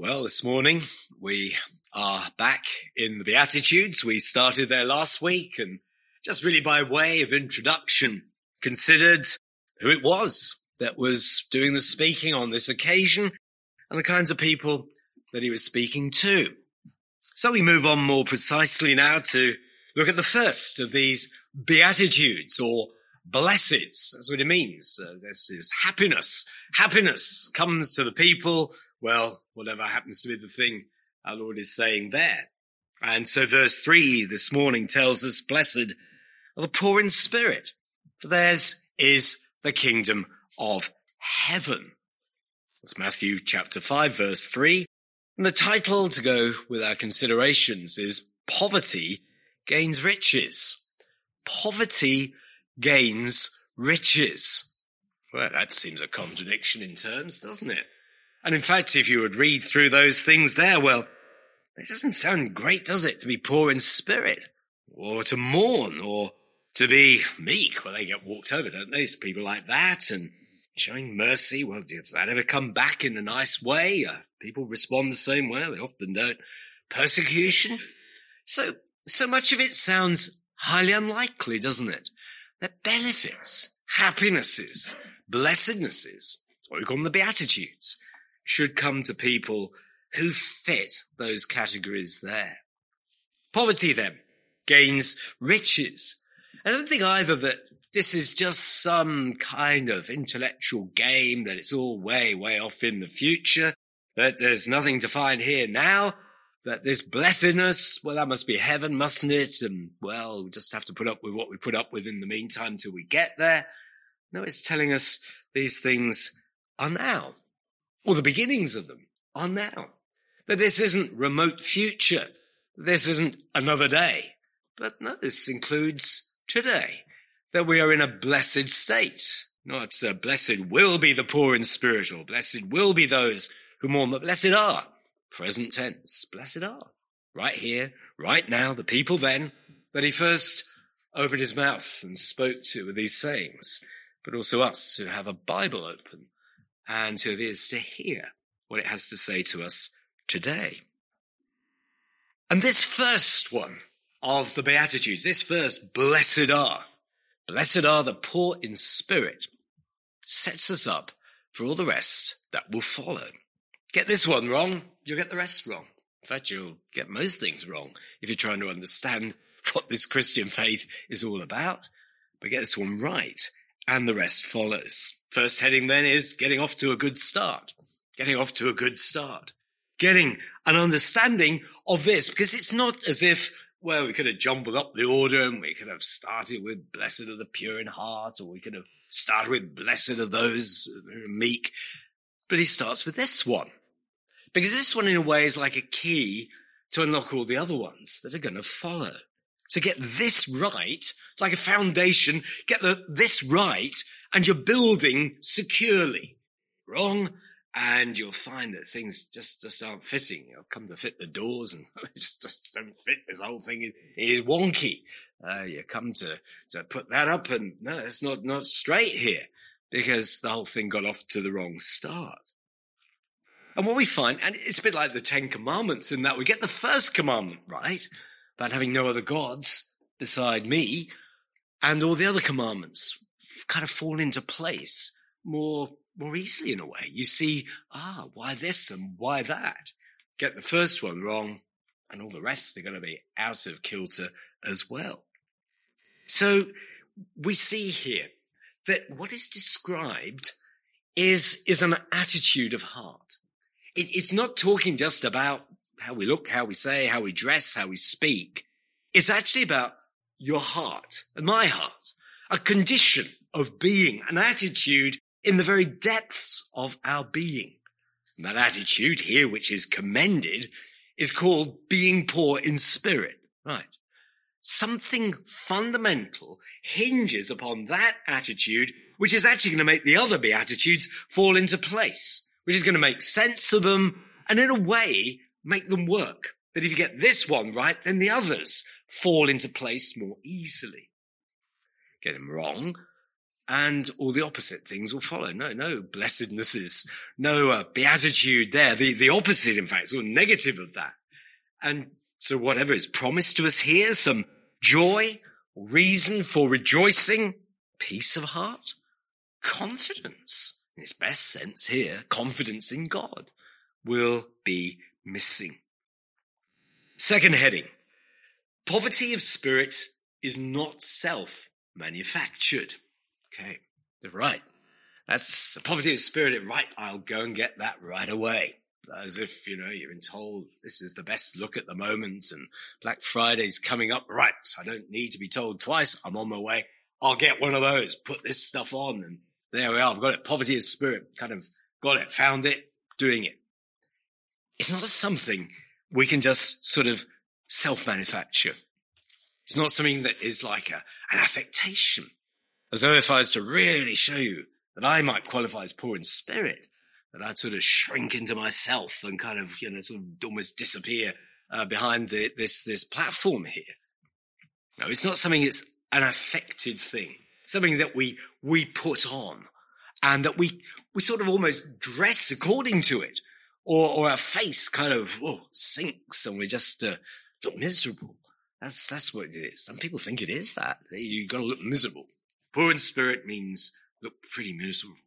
Well, this morning we are back in the Beatitudes. We started there last week and just really by way of introduction considered who it was that was doing the speaking on this occasion and the kinds of people that he was speaking to. So we move on more precisely now to look at the first of these Beatitudes or blesseds. That's what it means. Uh, this is happiness. Happiness comes to the people. Well, whatever happens to be the thing our Lord is saying there. And so verse three this morning tells us, blessed are the poor in spirit, for theirs is the kingdom of heaven. That's Matthew chapter five, verse three. And the title to go with our considerations is poverty gains riches. Poverty gains riches. Well, that seems a contradiction in terms, doesn't it? And in fact, if you would read through those things there, well, it doesn't sound great, does it? To be poor in spirit or to mourn or to be meek. Well, they get walked over, don't they? So people like that and showing mercy. Well, does that ever come back in a nice way? Uh, people respond the same way. They often don't. Persecution. So, so much of it sounds highly unlikely, doesn't it? That benefits, happinesses, blessednesses, that's what we call them the Beatitudes, should come to people who fit those categories there. Poverty then gains riches. I don't think either that this is just some kind of intellectual game, that it's all way, way off in the future, that there's nothing to find here now, that this blessedness, well, that must be heaven, mustn't it? And well, we just have to put up with what we put up with in the meantime till we get there. No, it's telling us these things are now or the beginnings of them are now. That this isn't remote future. This isn't another day. But no, this includes today. That we are in a blessed state. Not uh, blessed will be the poor in spirit or blessed will be those who mourn, but blessed are. Present tense. Blessed are. Right here, right now, the people then that he first opened his mouth and spoke to with these sayings, but also us who have a Bible open and who have ears to hear what it has to say to us today. And this first one of the Beatitudes, this first, blessed are, blessed are the poor in spirit, sets us up for all the rest that will follow. Get this one wrong, you'll get the rest wrong. In fact, you'll get most things wrong if you're trying to understand what this Christian faith is all about. But get this one right, and the rest follows. First heading then is getting off to a good start. Getting off to a good start. Getting an understanding of this because it's not as if, well, we could have jumbled up the order and we could have started with blessed are the pure in heart or we could have started with blessed are those who are meek. But he starts with this one because this one in a way is like a key to unlock all the other ones that are going to follow. To get this right, like a foundation, get the, this right, and you're building securely. Wrong, and you'll find that things just, just aren't fitting. You'll come to fit the doors and just, just don't fit. This whole thing is, is wonky. Uh, you come to, to put that up and no, it's not, not straight here because the whole thing got off to the wrong start. And what we find, and it's a bit like the Ten Commandments in that we get the first commandment right about having no other gods beside me and all the other commandments kind of fall into place more, more easily in a way. You see, ah, why this and why that? Get the first one wrong and all the rest are going to be out of kilter as well. So we see here that what is described is, is an attitude of heart. It, it's not talking just about how we look, how we say, how we dress, how we speak. It's actually about your heart and my heart, a condition of being, an attitude in the very depths of our being. And that attitude here, which is commended, is called being poor in spirit. Right. Something fundamental hinges upon that attitude, which is actually going to make the other beatitudes fall into place, which is going to make sense of them and in a way make them work. That if you get this one right, then the others fall into place more easily. Get them wrong, and all the opposite things will follow. No, no blessednesses, no uh, beatitude there. The, the opposite, in fact, sort of negative of that. And so whatever is promised to us here, some joy, reason for rejoicing, peace of heart, confidence, in its best sense here, confidence in God will be missing. Second heading. Poverty of spirit is not self manufactured. Okay. Right. That's poverty of spirit. Right. I'll go and get that right away. As if, you know, you've been told this is the best look at the moment and Black Friday's coming up. Right. I don't need to be told twice. I'm on my way. I'll get one of those, put this stuff on and there we are. I've got it. Poverty of spirit. Kind of got it, found it, doing it. It's not something we can just sort of self manufacture. It's not something that is like a, an affectation. As though if I was to really show you that I might qualify as poor in spirit, that I'd sort of shrink into myself and kind of, you know, sort of almost disappear uh, behind the, this, this platform here. No, it's not something that's an affected thing, something that we, we put on and that we, we sort of almost dress according to it or, or our face kind of oh, sinks and we just uh, look miserable. That's, that's what it is. Some people think it is that. You've gotta look miserable. Poor in spirit means look pretty miserable.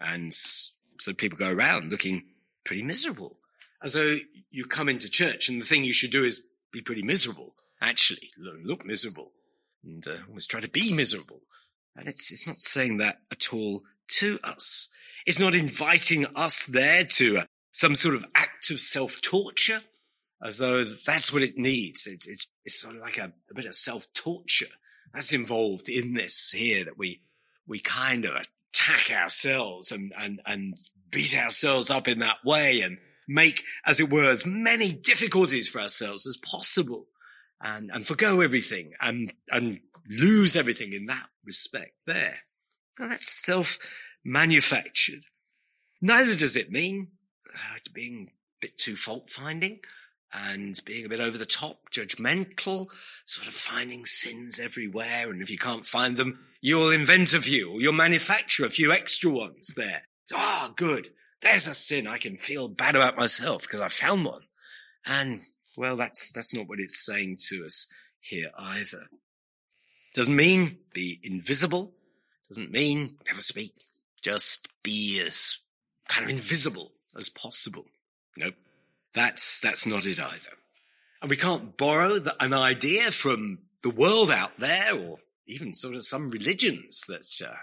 And so people go around looking pretty miserable. As though you come into church and the thing you should do is be pretty miserable. Actually, look miserable and uh, almost try to be miserable. And it's, it's not saying that at all to us. It's not inviting us there to uh, some sort of act of self-torture as though that's what it needs. It's, it's, it's sort of like a, a bit of self-torture that's involved in this here that we, we kind of attack ourselves and, and, and beat ourselves up in that way and make, as it were, as many difficulties for ourselves as possible and, and forgo everything and, and lose everything in that respect there. Now that's self-manufactured. Neither does it mean uh, being a bit too fault finding and being a bit over the top, judgmental, sort of finding sins everywhere. And if you can't find them, you'll invent a few or you'll manufacture a few extra ones there. Ah, oh, good. There's a sin. I can feel bad about myself because I found one. And well, that's, that's not what it's saying to us here either. Doesn't mean be invisible. Doesn't mean never speak. Just be as kind of invisible as possible. Nope. That's, that's not it either. And we can't borrow the, an idea from the world out there or even sort of some religions that uh,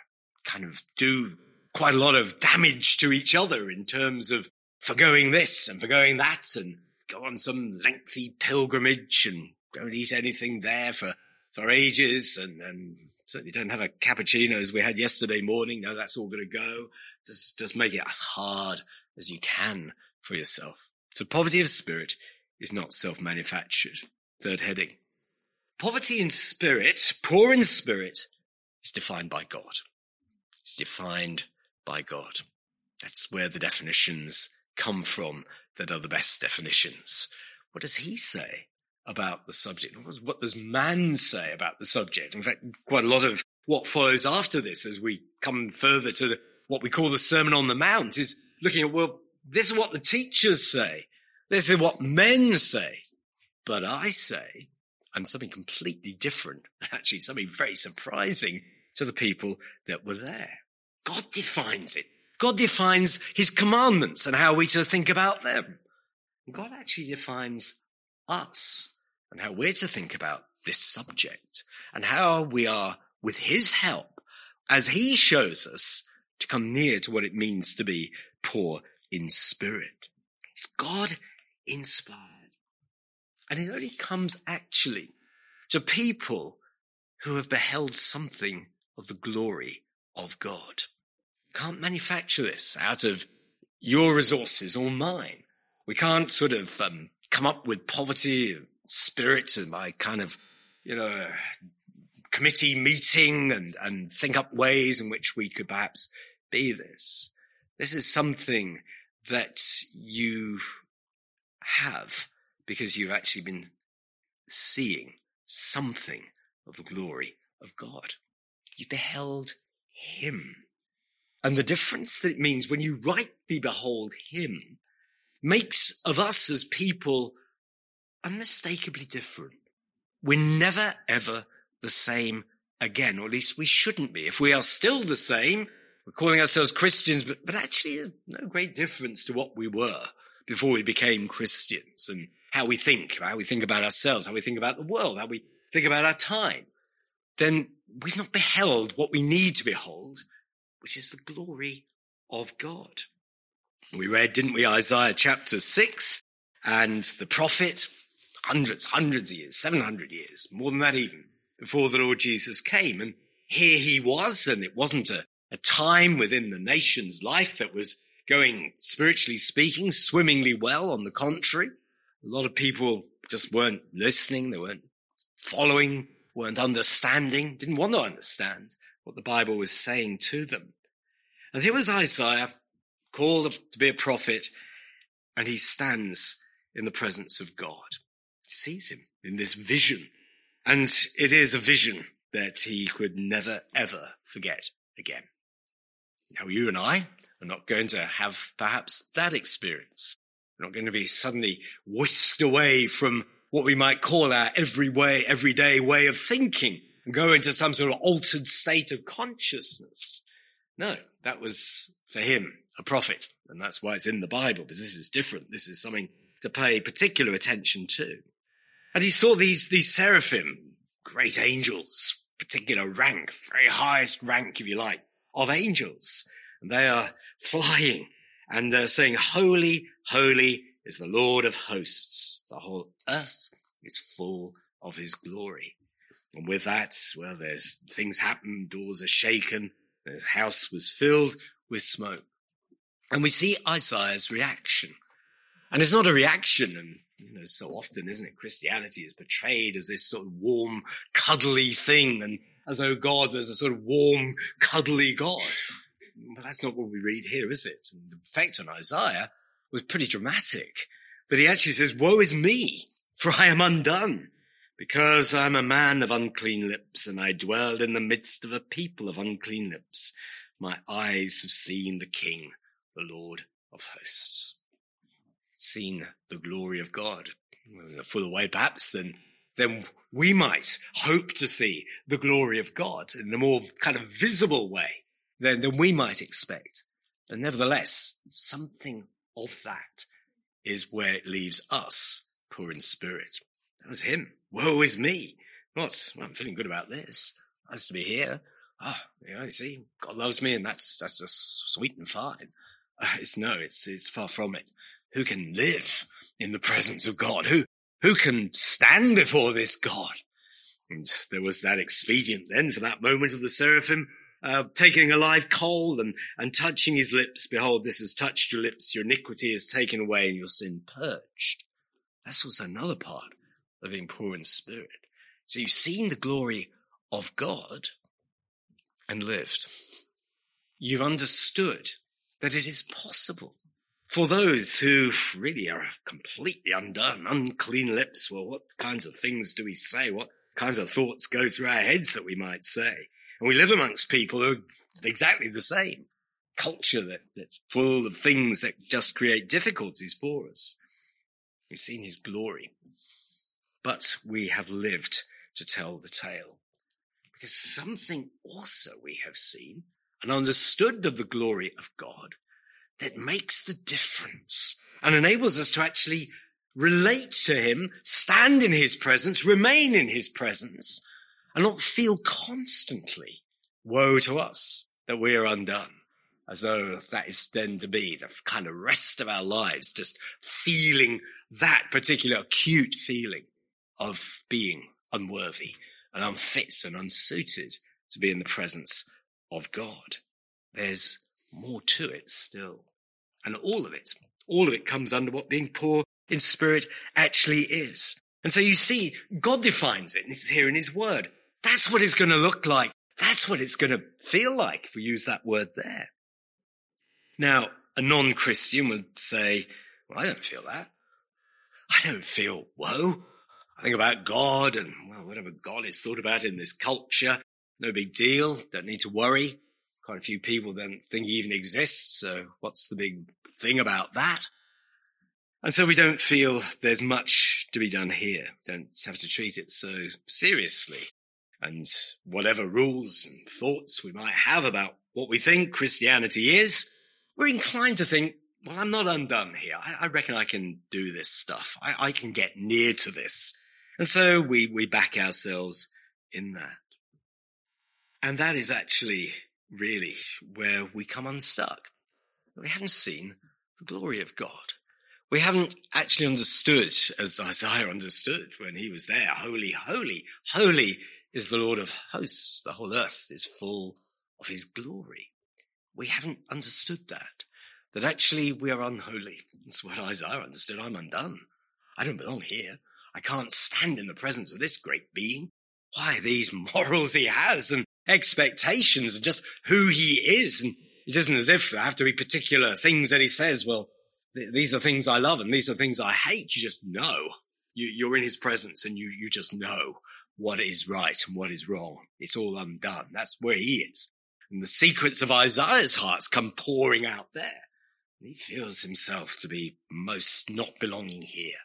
kind of do quite a lot of damage to each other in terms of forgoing this and forgoing that and go on some lengthy pilgrimage and don't eat anything there for, for ages and, and certainly don't have a cappuccino as we had yesterday morning. No, that's all going to go. Just, just make it as hard as you can for yourself. So poverty of spirit is not self-manufactured. Third heading. Poverty in spirit, poor in spirit, is defined by God. It's defined by God. That's where the definitions come from that are the best definitions. What does he say about the subject? What does man say about the subject? In fact, quite a lot of what follows after this as we come further to the, what we call the Sermon on the Mount is looking at, well, this is what the teachers say. This is what men say. But I say, and something completely different, actually something very surprising to the people that were there. God defines it. God defines his commandments and how we to think about them. God actually defines us and how we're to think about this subject and how we are with his help as he shows us to come near to what it means to be poor in spirit. It's God inspired. And it only comes actually to people who have beheld something of the glory of God. Can't manufacture this out of your resources or mine. We can't sort of um, come up with poverty spirit and by kind of, you know, committee meeting and, and think up ways in which we could perhaps be this. This is something that you have because you've actually been seeing something of the glory of God. You beheld him. And the difference that it means when you rightly behold him makes of us as people unmistakably different. We're never ever the same again, or at least we shouldn't be. If we are still the same, we're calling ourselves Christians, but, but actually no great difference to what we were before we became Christians and how we think, how we think about ourselves, how we think about the world, how we think about our time, then we've not beheld what we need to behold, which is the glory of God. We read, didn't we, Isaiah chapter six and the prophet hundreds, hundreds of years, 700 years, more than that even, before the Lord Jesus came. And here he was, and it wasn't a, a time within the nation's life that was going, spiritually speaking, swimmingly well. On the contrary, a lot of people just weren't listening. They weren't following, weren't understanding, didn't want to understand what the Bible was saying to them. And here was Isaiah called to be a prophet and he stands in the presence of God. He sees him in this vision and it is a vision that he could never ever forget again. Now you and I are not going to have perhaps that experience. We're not going to be suddenly whisked away from what we might call our every way, everyday way of thinking and go into some sort of altered state of consciousness. No, that was for him a prophet. And that's why it's in the Bible, because this is different. This is something to pay particular attention to. And he saw these, these seraphim, great angels, particular rank, very highest rank, if you like, of angels. And they are flying and they're saying, holy, holy is the Lord of hosts. The whole earth is full of his glory. And with that, well, there's things happen, doors are shaken, the house was filled with smoke. And we see Isaiah's reaction. And it's not a reaction, and you know, so often, isn't it? Christianity is portrayed as this sort of warm, cuddly thing, and as though God was a sort of warm, cuddly God. But that's not what we read here, is it? The effect on Isaiah was pretty dramatic. That he actually says, woe is me, for I am undone, because I'm a man of unclean lips, and I dwell in the midst of a people of unclean lips. My eyes have seen the King, the Lord of hosts. Seen the glory of God. A fuller way, perhaps, than, than we might hope to see the glory of God in a more kind of visible way than, than we might expect. But nevertheless, something of that is where it leaves us poor in spirit. That was him. Woe is me. Not, well, I'm feeling good about this. Nice to be here. Ah, oh, you see, God loves me and that's, that's just sweet and fine. Uh, it's no, it's, it's far from it. Who can live in the presence of God? Who, who can stand before this God? And there was that expedient then for that moment of the seraphim uh, taking a live coal and, and touching his lips. Behold, this has touched your lips. Your iniquity is taken away and your sin purged. That's also another part of being poor in spirit. So you've seen the glory of God and lived. You've understood that it is possible for those who really are completely undone, unclean lips. Well, what kinds of things do we say? What kinds of thoughts go through our heads that we might say? And we live amongst people who are exactly the same. Culture that, that's full of things that just create difficulties for us. We've seen his glory, but we have lived to tell the tale. Because something also we have seen and understood of the glory of God that makes the difference and enables us to actually relate to him, stand in his presence, remain in his presence, and not feel constantly, woe to us that we are undone. As though that is then to be the kind of rest of our lives, just feeling that particular acute feeling of being unworthy and unfit and unsuited to be in the presence of God. There's more to it still. And all of it, all of it comes under what being poor in spirit actually is. And so you see, God defines it, and is here in his word. That's what it's going to look like. That's what it's going to feel like if we use that word there. Now, a non-Christian would say, well, I don't feel that. I don't feel woe. I think about God and well, whatever God is thought about in this culture. No big deal. Don't need to worry. Quite a few people don't think he even exists. So what's the big thing about that? And so we don't feel there's much to be done here. Don't have to treat it so seriously. And whatever rules and thoughts we might have about what we think Christianity is, we're inclined to think, well, I'm not undone here. I, I reckon I can do this stuff. I, I can get near to this. And so we, we back ourselves in that. And that is actually really where we come unstuck. We haven't seen the glory of God. We haven't actually understood as Isaiah understood when he was there. Holy, holy, holy is the Lord of hosts. The whole earth is full of his glory. We haven't understood that, that actually we are unholy. That's what Isaiah understood. I'm undone. I don't belong here. I can't stand in the presence of this great being. Why these morals he has and expectations and just who he is. And it isn't as if there have to be particular things that he says. Well, th- these are things I love and these are things I hate. You just know. You, you're in his presence and you, you just know what is right and what is wrong. It's all undone. That's where he is. And the secrets of Isaiah's hearts come pouring out there. And he feels himself to be most not belonging here.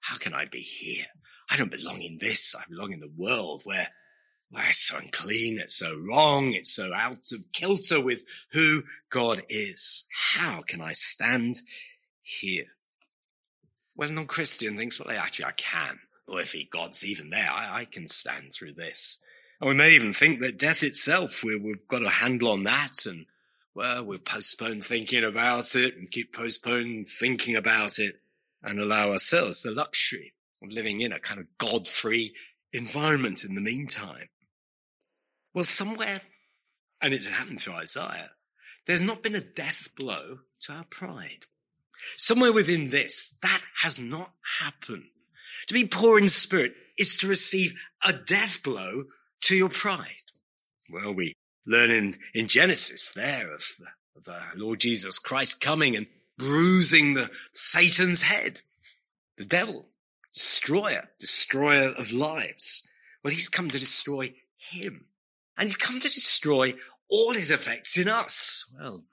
How can I be here? I don't belong in this. I belong in the world where well, it's so unclean. It's so wrong. It's so out of kilter with who God is. How can I stand here? Well, non-Christian thinks, well, actually I can. Or if he, God's even there, I, I, can stand through this. And we may even think that death itself, we, we've got a handle on that and well, we'll postpone thinking about it and keep postponing thinking about it and allow ourselves the luxury of living in a kind of God-free environment in the meantime. Well, somewhere, and it's happened to Isaiah, there's not been a death blow to our pride. Somewhere within this, that has not happened. To be poor in spirit is to receive a death blow to your pride. Well, we learn in, in Genesis there of the, of the Lord Jesus Christ coming and bruising the Satan's head. The devil, destroyer, destroyer of lives. Well, he's come to destroy him. And he's come to destroy all his effects in us. Well,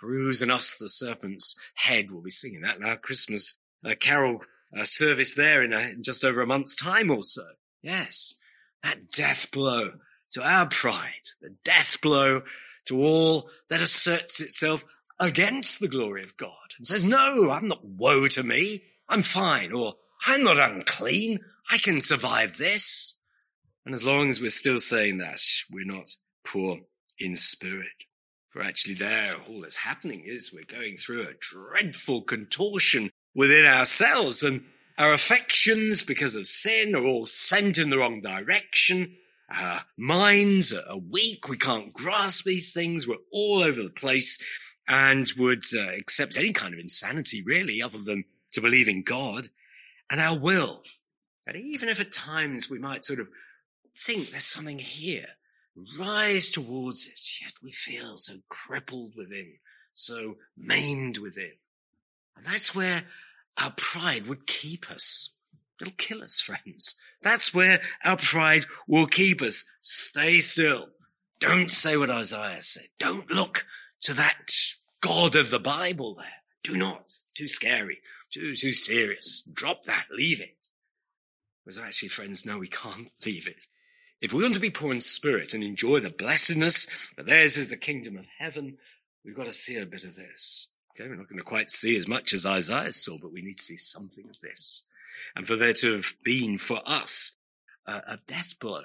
bruise and us the serpent's head. We'll be singing that in our Christmas uh, carol uh, service there in, a, in just over a month's time or so. Yes, that death blow to our pride, the death blow to all that asserts itself against the glory of God and says, no, I'm not woe to me. I'm fine. Or I'm not unclean. I can survive this. And as long as we're still saying that, we're not poor in spirit. For actually there, all that's happening is we're going through a dreadful contortion within ourselves and our affections because of sin are all sent in the wrong direction. Our minds are weak. We can't grasp these things. We're all over the place and would uh, accept any kind of insanity really other than to believe in God and our will. And even if at times we might sort of think there's something here, rise towards it, yet we feel so crippled within, so maimed within. And that's where our pride would keep us. It'll kill us, friends. That's where our pride will keep us. Stay still. Don't say what Isaiah said. Don't look to that God of the Bible there. Do not. Too scary. Too, too serious. Drop that. Leave it. Because actually, friends, no, we can't leave it. If we want to be poor in spirit and enjoy the blessedness that theirs is the kingdom of heaven, we've got to see a bit of this. Okay, we're not going to quite see as much as Isaiah saw, but we need to see something of this. And for there to have been for us a, a death blow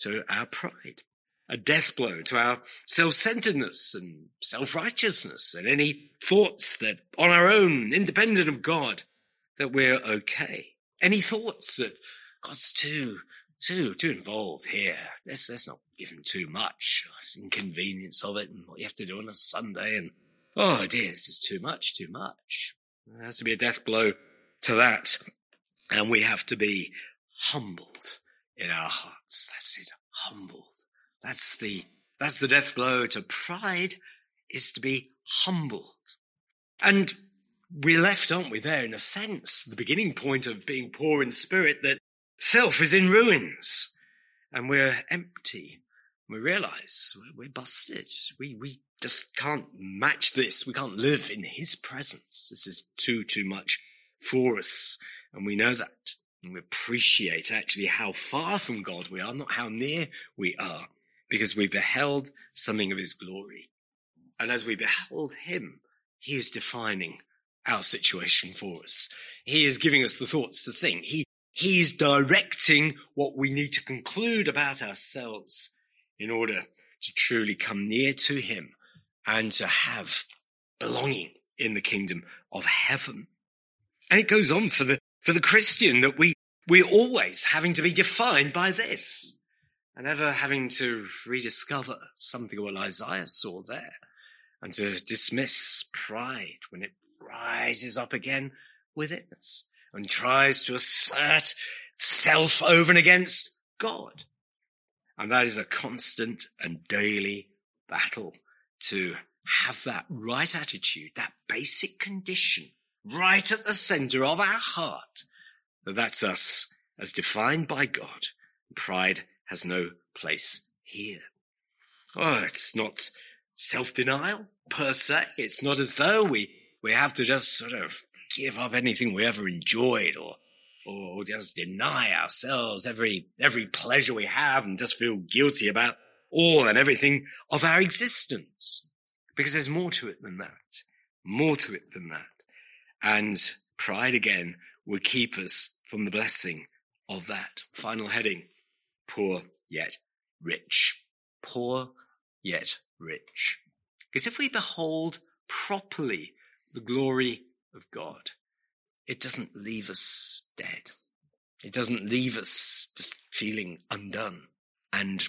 to our pride, a death blow to our self-centeredness and self-righteousness and any thoughts that on our own, independent of God, that we're okay. Any thoughts that God's too too too involved here. Let's let's not give him too much. Oh, it's inconvenience of it and what you have to do on a Sunday and oh dear, this is too much, too much. There has to be a death blow to that. And we have to be humbled in our hearts. That's it. Humbled. That's the that's the death blow to pride is to be humbled. And we're left, aren't we, there in a sense, the beginning point of being poor in spirit that Self is in ruins and we're empty. We realize we're busted. We, we just can't match this. We can't live in his presence. This is too, too much for us. And we know that. And we appreciate actually how far from God we are, not how near we are, because we beheld something of his glory. And as we beheld him, he is defining our situation for us. He is giving us the thoughts to think. He, he is directing what we need to conclude about ourselves in order to truly come near to him and to have belonging in the kingdom of heaven. And it goes on for the, for the Christian that we, we're always having to be defined by this and ever having to rediscover something of what Isaiah saw there and to dismiss pride when it rises up again within us and tries to assert self over and against God. And that is a constant and daily battle to have that right attitude, that basic condition right at the center of our heart. That that's us as defined by God. Pride has no place here. Oh, it's not self-denial per se. It's not as though we, we have to just sort of give up anything we ever enjoyed or, or just deny ourselves every, every pleasure we have and just feel guilty about all and everything of our existence. Because there's more to it than that. More to it than that. And pride again would keep us from the blessing of that. Final heading. Poor yet rich. Poor yet rich. Because if we behold properly the glory of God, it doesn't leave us dead. It doesn't leave us just feeling undone and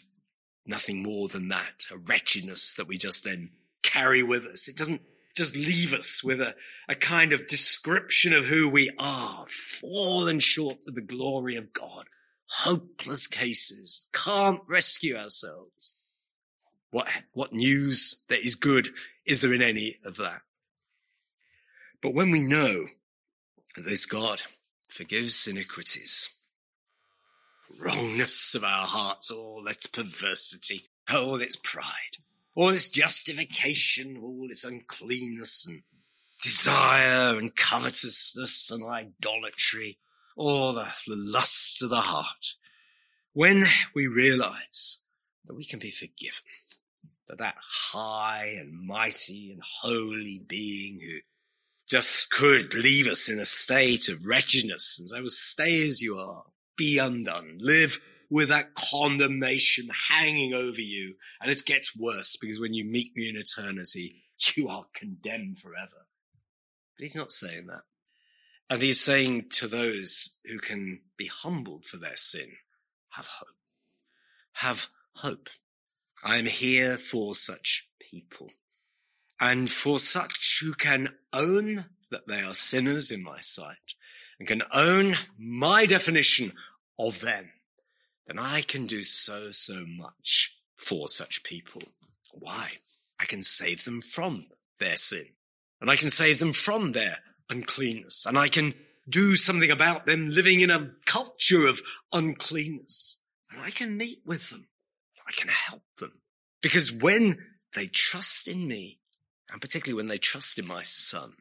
nothing more than that, a wretchedness that we just then carry with us. It doesn't just leave us with a, a kind of description of who we are, fallen short of the glory of God, hopeless cases, can't rescue ourselves. What, what news that is good is there in any of that? But when we know that this God forgives iniquities, wrongness of our hearts, all its perversity, all its pride, all its justification, all its uncleanness and desire and covetousness and idolatry, all the, the lusts of the heart. When we realize that we can be forgiven, that that high and mighty and holy being who just could leave us in a state of wretchedness and well, stay as you are, be undone, live with that condemnation hanging over you. And it gets worse because when you meet me in eternity, you are condemned forever. But he's not saying that. And he's saying to those who can be humbled for their sin, have hope. Have hope. I am here for such people. And for such who can own that they are sinners in my sight and can own my definition of them, then I can do so, so much for such people. Why? I can save them from their sin and I can save them from their uncleanness and I can do something about them living in a culture of uncleanness and I can meet with them. I can help them because when they trust in me and particularly when they trust in my son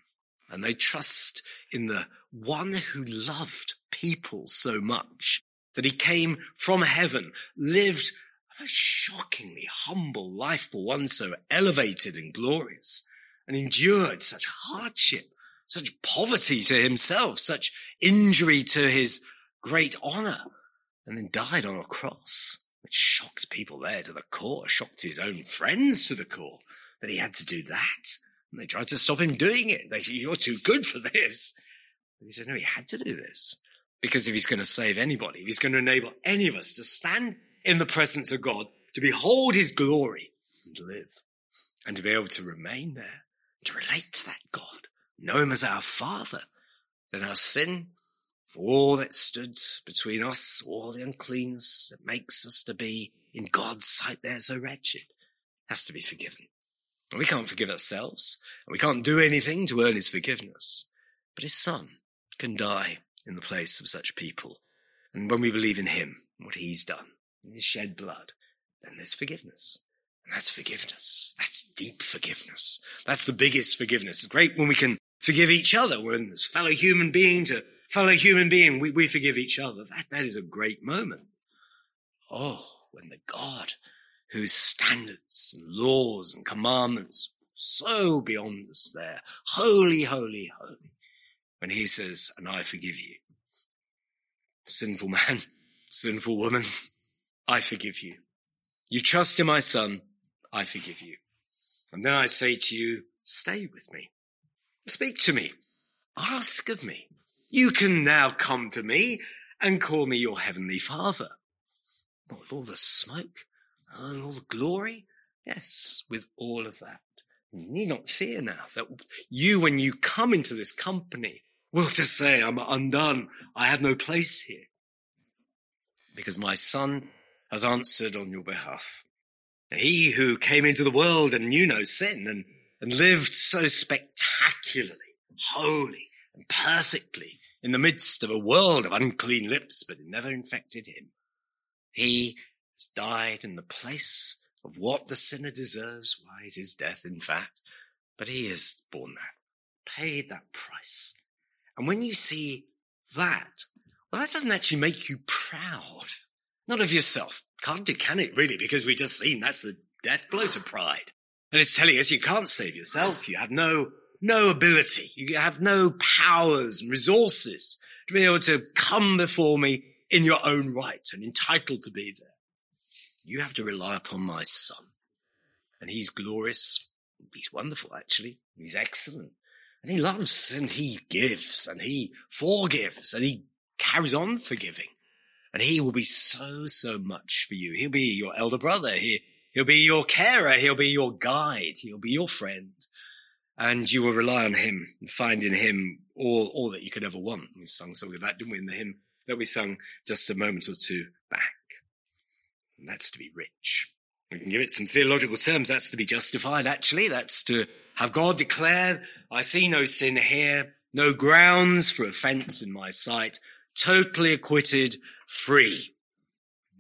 and they trust in the one who loved people so much that he came from heaven, lived a shockingly humble life for one so elevated and glorious, and endured such hardship, such poverty to himself, such injury to his great honor, and then died on a cross, which shocked people there to the core, shocked his own friends to the core that he had to do that. And they tried to stop him doing it. They said, you're too good for this. He said, no, he had to do this. Because if he's going to save anybody, if he's going to enable any of us to stand in the presence of God, to behold his glory and live, and to be able to remain there, to relate to that God, know him as our Father, then our sin, all that stood between us, all the uncleanness that makes us to be in God's sight there so wretched, has to be forgiven. And we can't forgive ourselves, and we can't do anything to earn his forgiveness. But his son can die in the place of such people. And when we believe in him, what he's done, his shed blood, then there's forgiveness. And that's forgiveness. That's deep forgiveness. That's the biggest forgiveness. It's great when we can forgive each other. When this fellow human being to fellow human being, we, we forgive each other. That, that is a great moment. Oh, when the God whose standards and laws and commandments so beyond us there, holy, holy, holy, when he says, and I forgive you. Sinful man, sinful woman, I forgive you. You trust in my son, I forgive you. And then I say to you, stay with me. Speak to me. Ask of me. You can now come to me and call me your heavenly father. with all the smoke and all the glory? Yes, with all of that. You need not fear now that you, when you come into this company, will just say, I'm undone. I have no place here. Because my son has answered on your behalf. He who came into the world and knew no sin and, and lived so spectacularly, holy and perfectly in the midst of a world of unclean lips, but it never infected him. He has died in the place of what the sinner deserves. Why it is death, in fact, but he has borne that, paid that price. And when you see that, well, that doesn't actually make you proud. Not of yourself. Can't do, can it really? Because we just seen that's the death blow to pride. And it's telling us you can't save yourself. You have no, no ability. You have no powers and resources to be able to come before me in your own right and entitled to be there. You have to rely upon my son. And he's glorious. He's wonderful, actually. He's excellent. And he loves and he gives and he forgives and he carries on forgiving. And he will be so, so much for you. He'll be your elder brother. He, he'll be your carer. He'll be your guide. He'll be your friend. And you will rely on him and find in him all, all that you could ever want. We sung something of that, didn't we, in the hymn that we sung just a moment or two back. And that's to be rich. We can give it some theological terms. That's to be justified, actually. That's to have God declare, I see no sin here, no grounds for offense in my sight, totally acquitted, free.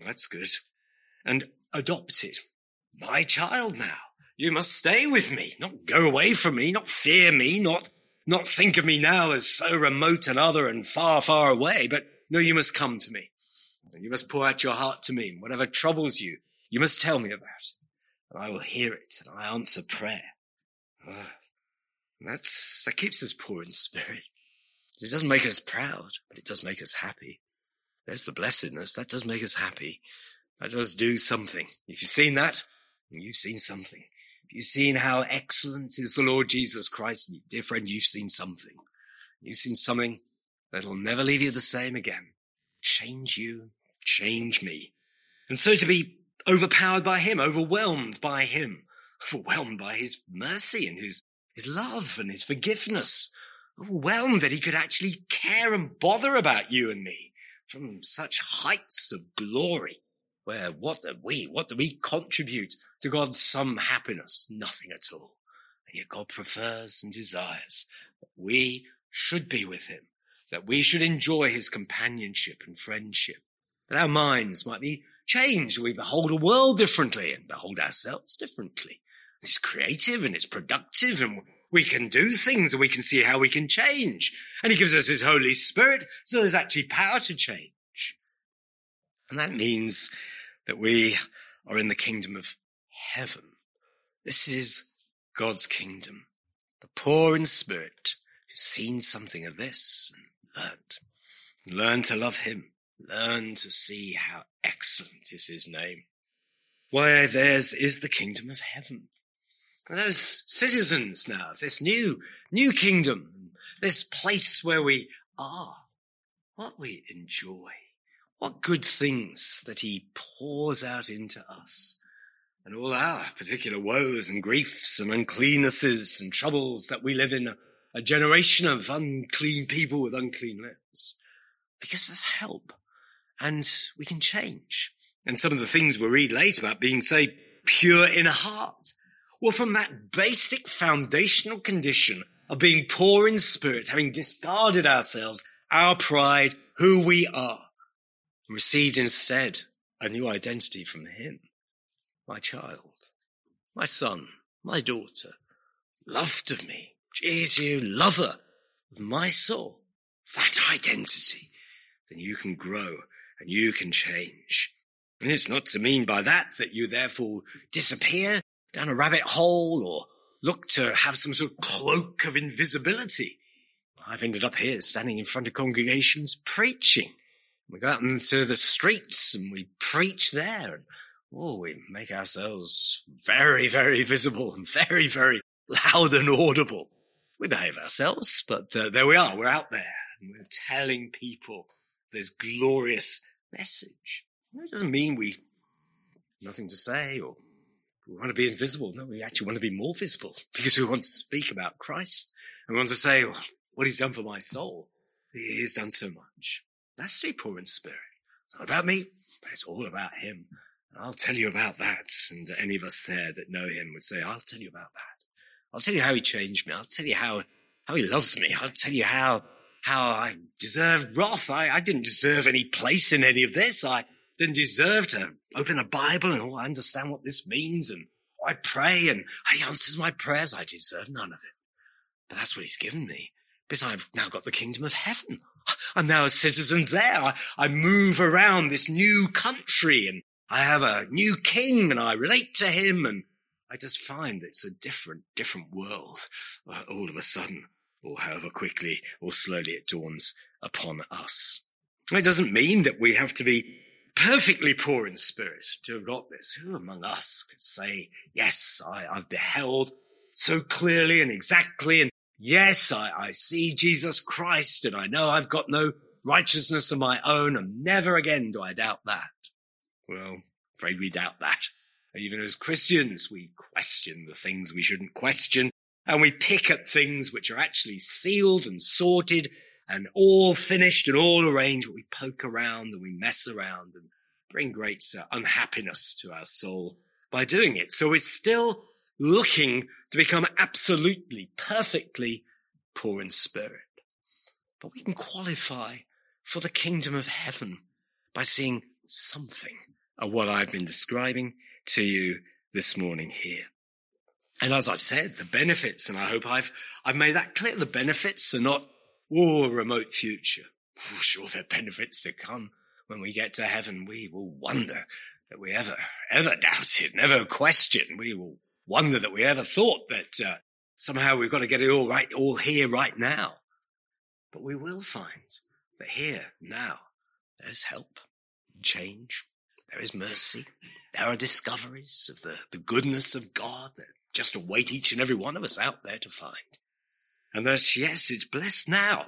That's good. And adopted. My child now. You must stay with me, not go away from me, not fear me, not, not think of me now as so remote and other and far, far away, but no, you must come to me. And you must pour out your heart to me. Whatever troubles you, you must tell me about. And I will hear it and I answer prayer. Ah, that's, that keeps us poor in spirit. It doesn't make us proud, but it does make us happy. There's the blessedness. That does make us happy. That does do something. If you've seen that, you've seen something. If you've seen how excellent is the Lord Jesus Christ, dear friend, you've seen something. You've seen something that'll never leave you the same again. Change you, change me. And so to be overpowered by him, overwhelmed by him, overwhelmed by his mercy and his, his love and his forgiveness, overwhelmed that he could actually care and bother about you and me from such heights of glory. Where what do we, what do we contribute to God's some happiness? Nothing at all. And yet God prefers and desires that we should be with him, that we should enjoy his companionship and friendship, our minds might be changed, we behold a world differently and behold ourselves differently. It's creative and it's productive and we can do things and we can see how we can change. And he gives us his Holy Spirit. So there's actually power to change. And that means that we are in the kingdom of heaven. This is God's kingdom. The poor in spirit who've seen something of this and learned. Learn to love him. Learn to see how excellent is his name. Why, theirs is the kingdom of heaven as citizens now of this new, new kingdom, this place where we are, what we enjoy, what good things that he pours out into us and all our particular woes and griefs and uncleannesses and troubles that we live in a, a generation of unclean people with unclean lips. Because there's help and we can change. And some of the things we read later about being, say, pure in heart well, from that basic foundational condition of being poor in spirit, having discarded ourselves, our pride, who we are, received instead a new identity from him, my child. my son, my daughter, loved of me, Jesus, lover of my soul, that identity, then you can grow and you can change. And it's not to mean by that that you therefore disappear down a rabbit hole or look to have some sort of cloak of invisibility. I've ended up here standing in front of congregations preaching. We go out into the streets and we preach there and oh, we make ourselves very, very visible and very, very loud and audible. We behave ourselves, but uh, there we are. We're out there and we're telling people this glorious message. It doesn't mean we nothing to say or we want to be invisible. No, we actually want to be more visible because we want to speak about Christ and we want to say well, what he's done for my soul. He's done so much. That's to be poor in spirit. It's not about me, but it's all about him. And I'll tell you about that. And any of us there that know him would say, I'll tell you about that. I'll tell you how he changed me. I'll tell you how, how he loves me. I'll tell you how, how I deserved wrath. I, I didn't deserve any place in any of this. I didn't deserve to open a Bible and oh, I understand what this means. And I pray and he answers my prayers. I deserve none of it. But that's what he's given me because I've now got the kingdom of heaven. I'm now a citizen there. I, I move around this new country and I have a new king and I relate to him and I just find it's a different, different world uh, all of a sudden, or however quickly or slowly it dawns upon us. It doesn't mean that we have to be perfectly poor in spirit to have got this. Who among us could say, yes, I, I've beheld so clearly and exactly and Yes, I, I see Jesus Christ and I know I've got no righteousness of my own and never again do I doubt that. Well, afraid we doubt that. Even as Christians, we question the things we shouldn't question and we pick up things which are actually sealed and sorted and all finished and all arranged, but we poke around and we mess around and bring great uh, unhappiness to our soul by doing it. So we're still looking to become absolutely, perfectly poor in spirit. But we can qualify for the kingdom of heaven by seeing something of what I've been describing to you this morning here. And as I've said, the benefits, and I hope I've, I've made that clear, the benefits are not, oh, a remote future. Oh, sure, there are benefits to come. When we get to heaven, we will wonder that we ever, ever doubted, never questioned. We will wonder that we ever thought that uh, somehow we've got to get it all right, all here right now. But we will find that here, now, there's help, change, there is mercy, there are discoveries of the, the goodness of God just await each and every one of us out there to find. And thus, yes, it's blessed now.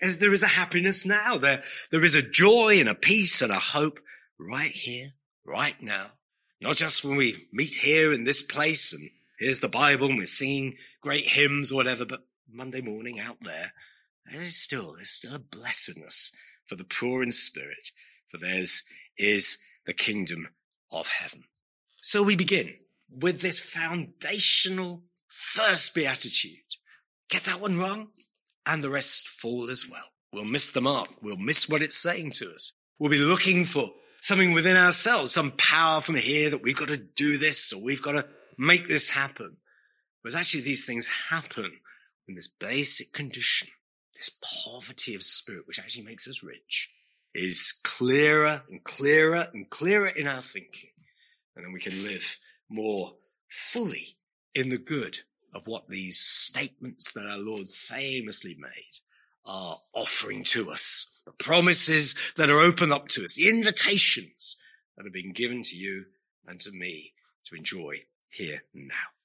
As there is a happiness now. There, there is a joy and a peace and a hope right here, right now. Not just when we meet here in this place and here's the Bible and we're singing great hymns or whatever, but Monday morning out there, there is still, there's still a blessedness for the poor in spirit, for theirs is the kingdom of heaven. So we begin with this foundational first beatitude. Get that one wrong and the rest fall as well. We'll miss the mark. We'll miss what it's saying to us. We'll be looking for something within ourselves, some power from here that we've got to do this or we've got to make this happen. Whereas actually these things happen in this basic condition, this poverty of spirit, which actually makes us rich, is clearer and clearer and clearer in our thinking. And then we can live more fully in the good of what these statements that our Lord famously made are offering to us the promises that are open up to us, the invitations that have been given to you and to me to enjoy here now.